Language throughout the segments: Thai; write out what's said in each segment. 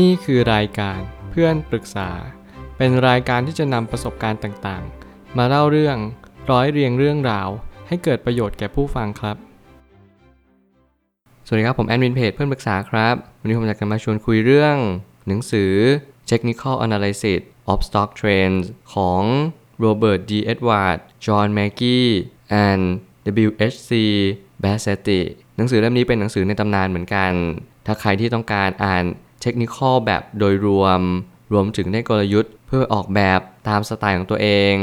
นี่คือรายการเพื่อนปรึกษา เป็นรายการที่จะนำประสบการณ์ต่างๆ มาเล่าเรื่องร้อยเรียงเรื่องราว ให้เกิดประโยชน์แก่ผู้ฟังครับ สวัสดีครับ ผมแอดมินเพจเพื่อนปรึกษาครับ วันนี้ผมอยากจะมาชวนคุยเรื่อง หนังสือ Technical Analysis of Stock Trends ของ Robert D. Edward John Mackey and W.H.C. Bassetti หนังสือเล่มนี้เป็นหนังสือในตำนานเหมือนกัน ถ้าใครที่ต้องการอ่าน เทคนิคแบบโดยรวม รวมถึงได้กลยุทธ์ เพื่อออกแบบตามสไตล์ของตัวเอง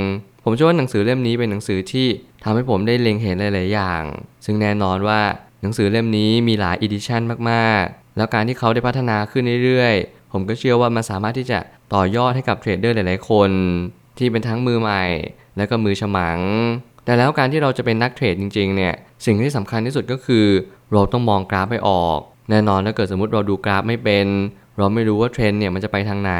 ผมเชื่อว่าหนังสือเล่มนี้เป็นหนังสือที่ทำให้ผมได้เล็งเห็นหลาย ๆ อย่าง ซึ่งแน่นอนว่าหนังสือเล่มนี้มีหลาย edition มาก ๆ แล้วการที่เขาได้พัฒนาขึ้นเรื่อย ๆ ผมก็เชื่อว่ามันสามารถที่จะต่อยอดให้กับ trader หลาย ๆ คน ที่เป็นทั้งมือใหม่ และก็มือฉมัง แต่แล้วการที่เราจะเป็นนักเทรดจริง ๆ เนี่ย สิ่งที่สำคัญที่สุดก็คือ เราต้องมองกราฟให้ออก แน่นอนถ้าเกิดสมมติเราดูกราฟไม่เป็น เราไม่รู้ว่าเทรนเนี่ยมันจะไปทางไหน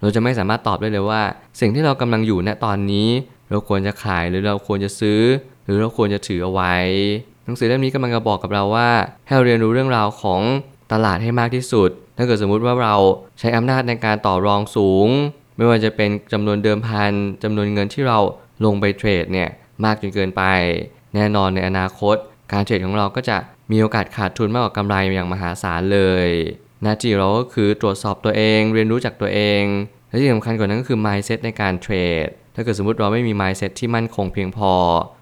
เราจะไม่สามารถตอบได้เลยว่า สิ่งที่เรากำลังอยู่ณตอนนี้ เราควรจะขายหรือเราควรจะซื้อ หรือเราควรจะถือเอาไว้ หนังสือเล่มนี้กำลังจะบอกกับเราว่า ให้เราเรียนรู้เรื่องราวของตลาดให้มากที่สุด ถ้าเกิดสมมุติว่าเราใช้อำนาจในการต่อรองสูง ไม่ว่าจะเป็นจำนวนเดิมพันจำนวนเงินที่เราลงไปเทรดเนี่ยมากจนเกินไป แน่นอนในอนาคต การเทรดของเราก็จะ มีโอกาสขาดทุนมากกว่ากำไรอย่างมหาศาลเลยน้าที่เราก็คือตรวจสอบตัวเอง เรียนรู้จากตัวเอง และที่สำคัญกว่านั้นก็คือ mindset ในการเทรด ถ้าเกิดสมมติเราไม่มี mindset ที่มั่นคงเพียงพอ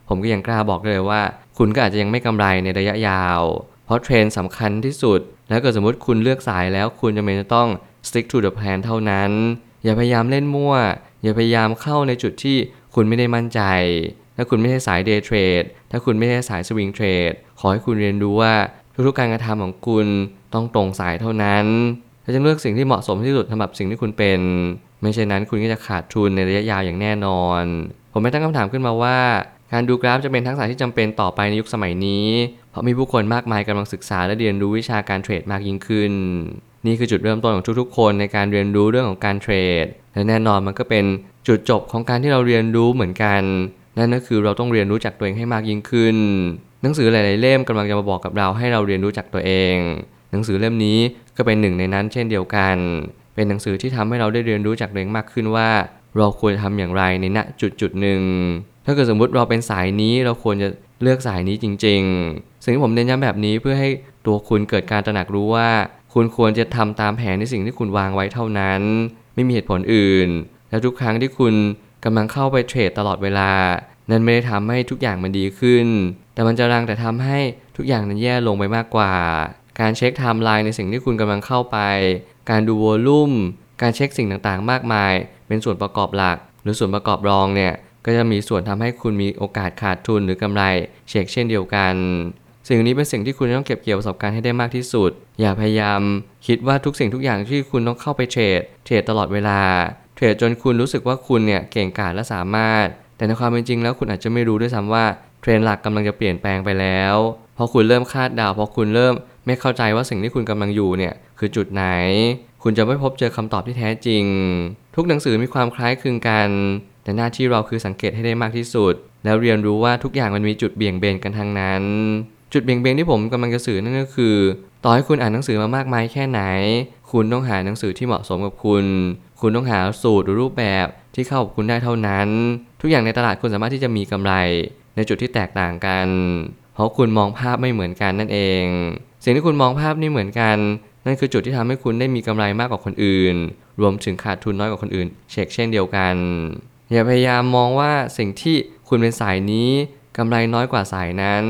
ผมก็ยังกล้าบอกเลยว่า คุณก็อาจจะยังไม่กำไรในระยะยาว เพราะเทรนสำคัญที่สุด แล้วเกิดสมมติคุณเลือกสายแล้วคุณจะเป็นจะต้อง stick to the plan เท่านั้น อย่าพยายามเล่นมั่ว อย่าพยายามเข้าในจุดที่คุณไม่ได้มั่นใจ ถ้าคุณไม่ใช่สาย day trade ถ้าคุณไม่ใช่สาย swing trade อให้คุณเรียนรู้ว่าทุกๆการกระทำของคุณต้องตรงสายเท่านั้นและจะเลือกสิ่งที่เหมาะสมที่สุดสำหรับสิ่งที่คุณเป็น ไม่เช่นนั้นคุณก็จะขาดทุนในระยะยาวอย่างแน่นอน ผมไม่ตั้งคำถามขึ้นมาว่า การดูกราฟจะเป็นทักษะที่จำเป็นต่อไปในยุคสมัยนี้ เพราะมีผู้คนมากมายกำลังศึกษาและเรียนรู้วิชาการเทรดมากยิ่งขึ้น นี่คือจุดเริ่มต้นของทุกๆ คนในการเรียนรู้เรื่องของการเทรด และแน่นอนมันก็เป็นจุดจบของการที่เราเรียนรู้เหมือนกัน นั่นก็คือเราต้องเรียนรู้จากตัวเองให้มากยิ่งขึ้น หนังสือหลาย ๆ เล่มกำลังจะมาบอกกับเราให้เราเรียนรู้จากตัวเอง หนังสือเล่มนี้ก็เป็นหนึ่งในนั้นเช่นเดียวกัน เป็นหนังสือที่ทำให้เราได้เรียนรู้จากตัวเองมากขึ้นว่า เราควรทำอย่างไรในณจุดจุดหนึ่ง ถ้าเกิดสมมุติเราเป็นสายนี้เราควรจะเลือกสายนี้จริง ๆ สิ่งที่ผมเน้นย้ำแบบนี้เพื่อให้ตัวคุณเกิดการตระหนักรู้ว่า คุณควรจะทำตามแผนในสิ่งที่คุณวางไว้เท่านั้น ไม่มีเหตุผลอื่น และทุกครั้งที่คุณกำลังเข้าไป trade ตลอดเวลา นั้นไม่ได้ทำให้ทุกอย่างมันดีขึ้น แต่มันจะรังแต่ทำให้ทุกอย่างนั้นแย่ลงไปมากกว่า การเช็คไทม์ไลน์ในสิ่งที่คุณกำลังเข้าไป การดู volume การเช็คสิ่งต่างๆ มากมาย เป็นส่วนประกอบหลัก หรือส่วนประกอบรองเนี่ย ก็จะมีส่วนทำให้คุณมีโอกาสขาดทุนหรือกำไรเช็คเช่นเดียวกัน สิ่งนี้เป็นสิ่งที่คุณต้องเก็บเกี่ยวประสบการณ์ให้ได้มากที่สุด อย่าพยายามคิดว่าทุกสิ่งทุกอย่างที่คุณต้องเข้าไปเทรด เทรดตลอดเวลา เทรดจนคุณรู้สึกว่าคุณเนี่ยเก่งกาจและสามารถ แต่ในความเป็นจริงแล้วคุณอาจจะไม่รู้ด้วยซ้ำว่า เทรนด์หลักกำลังจะเปลี่ยนแปลงไปแล้วพอคุณเริ่มคาดเดาเพอคุณเริ่มไม่เข้าใจว่าสิ่งที่คุณกำลังอยู่เนี่ยคือจุดไหน คุณจะไม่พบเจอคำตอบที่แท้จริง ทุกหนังสือมีความคล้ายคลึงกัน แต่หน้าที่เราคือสังเกตให้ได้มากที่สุด แล้วเรียนรู้ว่าทุกอย่างมันมีจุดเบี่ยงเบนกันทางนั้น จุดเบี่ยงเบนที่ผมกำลังจะสื่อนั่นก็คือ ต่อให้คุณอ่านหนังสือมามากมายแค่ไหน คุณต้องหาหนังสือที่เหมาะสมกับคุณ คุณต้องหาสูตรหรือรูปแบบที่เข้ากับคุณได้เท่านั้น ทุกอย่างในตลาดคุณสามารถที่จะมีกำไร ในจุดที่แตกต่างกัน เพราะคุณมองภาพไม่เหมือนกันนั่นเอง สิ่งที่คุณมองภาพนี่เหมือนกัน นั่นคือจุดที่ทำให้คุณได้มีกำไรมากกว่าคนอื่น รวมถึงขาดทุนน้อยกว่าคนอื่น เช็คเช่นเดียวกัน อย่าพยายามมองว่าสิ่งที่คุณเป็นสายนี้กำไรน้อยกว่าสายนั้น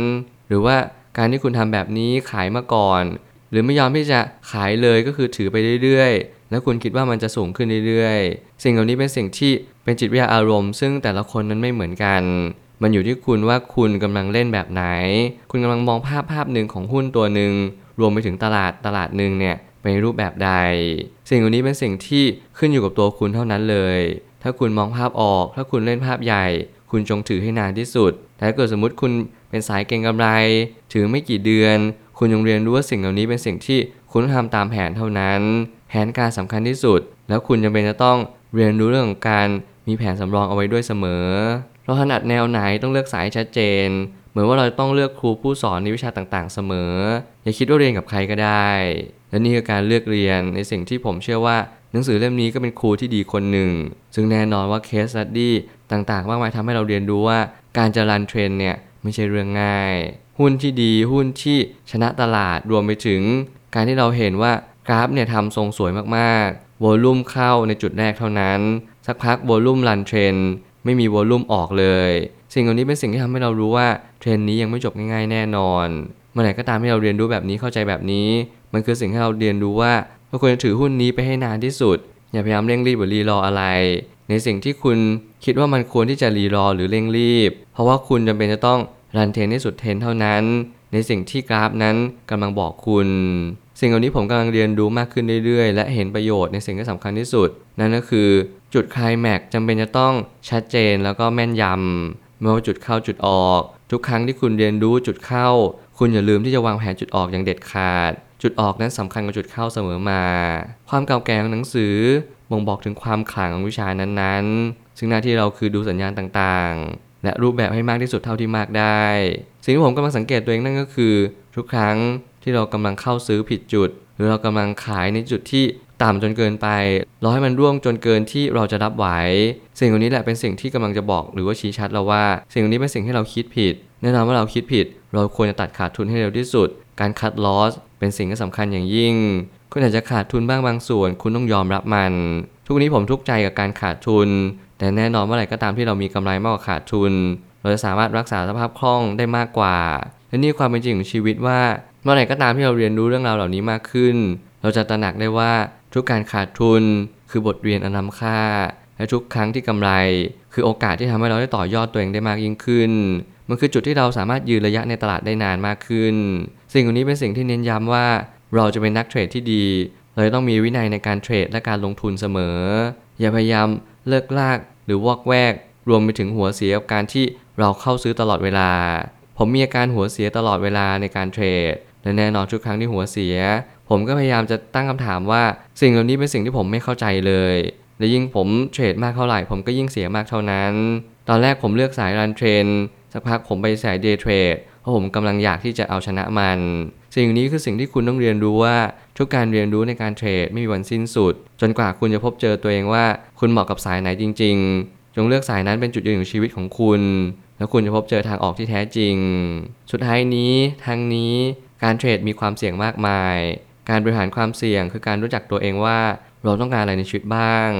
หรือว่าการที่คุณทำแบบนี้ขายมาก่อน หรือไม่ยอมที่จะขายเลยก็คือถือไปเรื่อยๆ แล้วคุณคิดว่ามันจะสูงขึ้นเรื่อยๆ สิ่งเหล่านี้เป็นสิ่งที่เป็นจิตวิทยาอารมณ์ ซึ่งแต่ละคนนั้นไม่เหมือนกัน มันอยู่ที่คุณว่าคุณกำลังเล่นแบบไหน คุณกำลังมองภาพภาพหนึ่งของหุ้นตัวหนึ่งรวมไปถึงตลาดตลาดหนึ่งเนี่ยเป็นรูปแบบใด สิ่งเหล่านี้เป็นสิ่งที่ขึ้นอยู่กับตัวคุณเท่านั้นเลย ถ้าคุณมองภาพออก ถ้าคุณเล่นภาพใหญ่ คุณจงถือให้นานที่สุด แต่ถ้าเกิดสมมติคุณเป็นสายเก็งกำไร ถือไม่กี่เดือน คุณจงเรียนรู้ว่าสิ่งเหล่านี้เป็นสิ่งที่คุณต้องทำตามแผนเท่านั้น แผนการสำคัญที่สุด แล้วคุณจำเป็นจะต้องเรียนรู้เรื่องของการมีแผนสำรองเอาไว้ด้วยเสมอ เราถนัดแนวไหนต้องเลือกสายชัดเจน เหมือนว่าเราต้องเลือกครูผู้สอนในวิชาต่างๆ เสมอ อย่าคิดว่าเรียนกับใครก็ได้ และนี่คือการเลือกเรียนในสิ่งที่ผมเชื่อว่า หนังสือเล่มนี้ก็เป็นครูที่ดีคนหนึ่ง ซึ่งแน่นอนว่าเคส e ั t ดี้ต่างๆมากมายทำให้เราเรียนรู้ว่า การจะรันเทรนเนี่ยไม่ใช่เรื่องง่าย หุ้นที่ดีหุ้นที่ชนะตลาดรวมไปถึง การที่เราเห็นว่ากราฟเนี่ยทำทรงสวยมากๆวอลลุ่มเข้าในจุดแรกเท่านั้น สักพักวอลลุ่มรันเทรน ไม่มีวอลลุ่มออกเลย สิ่งเหล่านี้เป็นสิ่งที่ทำให้เรารู้ว่าเทรนนี้ยังไม่จบง่ายๆแน่นอนเมื่อไหร่ก็ตามที่เราเรียนรู้แบบนี้เข้าใจแบบนี้ มันคือสิ่งที่เราเรียนรู้ว่าเราควรจะถือหุ้นนี้ไปให้นานที่สุด อย่าพยายามเร่งรีบหรือรีรออะไร ในสิ่งที่คุณคิดว่ามันควรที่จะรีรอหรือเร่งรีบ เพราะว่าคุณจำเป็นจะต้องrun trend ให้สุดเทรนเท่านั้น ในสิ่งที่กราฟนั้นกำลังบอกคุณ สิ่งเหล่านี้ผมกำลังเรียนรู้มากขึ้นเรื่อยๆ และเห็นประโยชน์ในสิ่งที่สำคัญที่สุด นั่นก็คือจุดคลายแม็กซ์จำเป็นจะต้องชัดเจนแล้วก็แม่นยำไม่ว่าจุดเข้าจุดออก ทุกครั้งที่คุณเรียนรู้จุดเข้า คุณอย่าลืมที่จะวางแผนจุดออกอย่างเด็ดขาด จุดออกนั้นสำคัญกว่าจุดเข้าเสมอมา ความเก่าแก่ของหนังสือบ่งบอกถึงความขลังของวิชานั้นๆ ซึ่งหน้าที่เราคือดูสัญญาณต่างๆ และรูปแบบให้มากที่สุดเท่าที่มากได้ สิ่งที่ผมกำลังสังเกตตัวเองนั่นก็คือ ทุกครั้ง ที่เรากำลังเข้าซื้อผิดจุด หรือเรากำลังขายในจุดที่ต่ำจนเกินไปรอให้มันร่วงจนเกินที่เราจะรับไหว สิ่งเหล่านี้แหละเป็นสิ่งที่กำลังจะบอกหรือว่าชี้ชัดเราว่า สิ่งเหล่านี้เป็นสิ่งที่เราคิดผิด แน่นอนว่าเราคิดผิด เราควรจะตัดขาดทุนให้เร็วที่สุด การคัดลอสเป็นสิ่งที่สำคัญอย่างยิ่ง คุณอาจจะขาดทุนบ้างบางส่วน คุณต้องยอมรับมัน ทุกนี้ผมทุกใจกับการขาดทุน แต่แน่นอนเมื่อไหร่ก็ตามที่เรามีกำไรมากกว่าขาดทุน เราจะสามารถรักษาสภาพคล่องได้มากกว่าและนี่ความเป็นจริงของชีวิตว่า เมื่อไหร่ก็ตามที่เราเรียนรู้เรื่องราวเหล่านี้มากขึ้น เราจะตระหนักได้ว่าทุกการขาดทุนคือบทเรียนอันล้ำค่า และทุกครั้งที่กำไร คือโอกาสที่ทำให้เราได้ต่อยอดตัวเองได้มากยิ่งขึ้น มันคือจุดที่เราสามารถยืนระยะในตลาดได้นานมากขึ้น สิ่งเหล่านี้เป็นสิ่งที่เน้นย้ำว่าเราจะเป็นนัก trade ที่ดีเราต้องมีวินัยในการ trade และการลงทุนเสมอ อย่าพยายามเลิ่กลั่กหรือวอกแวก รวมไปถึงหัวเสียกับการที่เราเข้าซื้อตลอดเวลา ผมมีอาการหัวเสียตลอดเวลาในการ trade และแน่นอนทุกครั้งที่หัวเสีย ผมก็พยายามจะตั้งคำถามว่าสิ่งเหล่านี้เป็นสิ่งที่ผมไม่เข้าใจเลย และยิ่งผม trade มากเท่าไหร่ผมก็ยิ่งเสียมากเท่านั้น ตอนแรกผมเลือกสาย run trend สักพักผมไปสาย day trade เพราะผมกำลังอยากที่จะเอาชนะมัน สิ่งนี้คือสิ่งที่คุณต้องเรียนรู้ว่าทุกการเรียนรู้ในการเทรดไม่มีวันสิ้นสุด จนกว่าคุณจะพบเจอตัวเองว่า คุณเหมาะกับสายไหนจริง ๆ จงเลือกสายนั้นเป็นจุดยืนของชีวิตของคุณ แล้วคุณจะพบเจอทางออกที่แท้จริง สุดท้ายนี้ทางนี้ การเทรดมีความเสี่ยงมากมาย การบริหารความเสี่ยงคือการรู้จักตัวเองว่าเราต้องการอะไรในชีวิตบ้าง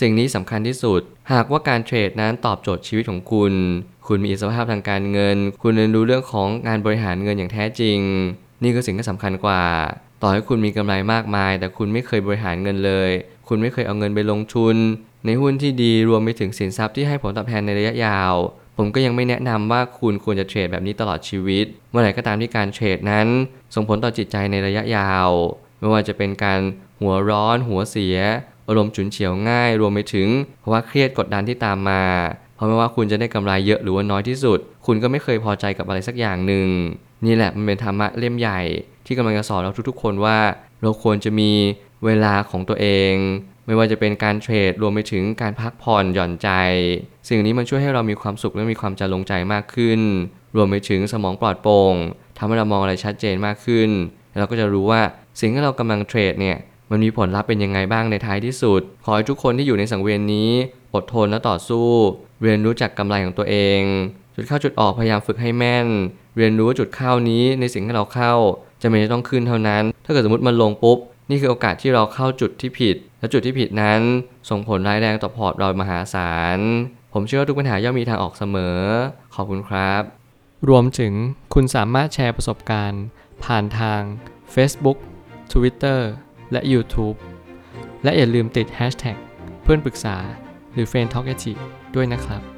สิ่งนี้สำคัญที่สุด หากว่าการเทรดนั้นตอบโจทย์ชีวิตของคุณ คุณมีอิสรภาพทางการเงิน คุณเรียนรู้เรื่องของงานบริหารเงินอย่างแท้จริง นี่คือสิ่งที่สำคัญกว่า ต่อให้คุณมีกำไรมากมาย แต่คุณไม่เคยบริหารเงินเลย คุณไม่เคยเอาเงินไปลงทุน ในหุ้นที่ดีรวมไปถึงสินทรัพย์ที่ให้ผลตอบแทนในระยะยาว ผมก็ยังไม่แนะนำว่าคุณควรจะเทรดแบบนี้ตลอดชีวิต เมื่อไหร่ก็ตามที่การเทรดนั้น ส่งผลต่อจิตใจในระยะยาว ไม่ว่าจะเป็นการหัวร้อน หัวเสีย อารมณ์ฉุนเฉียวง่าย รวมไปถึงภาวะเครียดกดดันที่ตามมา เพราะไม่ว่าคุณจะได้กำไรเยอะหรือว่าน้อยที่สุด คุณก็ไม่เคยพอใจกับอะไรสักอย่างหนึ่ง นี่แหละมันเป็นธรรมะเล่มใหญ่ ที่กำลังจะสอนเราทุกๆ คนว่า เราควรจะมีเวลาของตัวเอง ไม่ว่าจะเป็นการเทรดรวมไปถึงการพักผ่อนหย่อนใจ สิ่งนี้มันช่วยให้เรามีความสุขและมีความจะลงใจมากขึ้น รวมไปถึงสมองปลอดโปร่งทำให้เรามองอะไรชัดเจนมากขึ้น เราก็จะรู้ว่าสิ่งที่เรากำลังเทรดเนี่ยมันมีผลลัพธ์เป็นยังไงบ้างในท้ายที่สุด ขอให้ทุกคนที่อยู่ในสังเวียนนี้ อดทนและต่อสู้ เรียนรู้จักกำไรของตัวเอง จุดเข้าจุดออกพยายามฝึกให้แม่น เรียนรู้ว่าจุดเข้านี้ในสิ่งที่เราเข้าจะไม่ต้องขึ้นเท่านั้น ถ้าเกิดสมมติมันลงปุ๊บ นี่คือโอกาสที่เราเข้าจุดที่ผิด และจุดที่ผิดนั้นส่งผลร้ายแรงต่อพอร์ตเรามหาศาล ผมเชื่อว่าทุกปัญหาย่อมมีทางออกเสมอ ขอบคุณครับ รวมถึงคุณสามารถแชร์ประสบการณ์ ผ่านทาง Facebook Twitter และ YouTube และอย่าลืมติด Hashtag เพื่อนปรึกษาหรือ f r ร e n d t a l k ด้วยนะครับ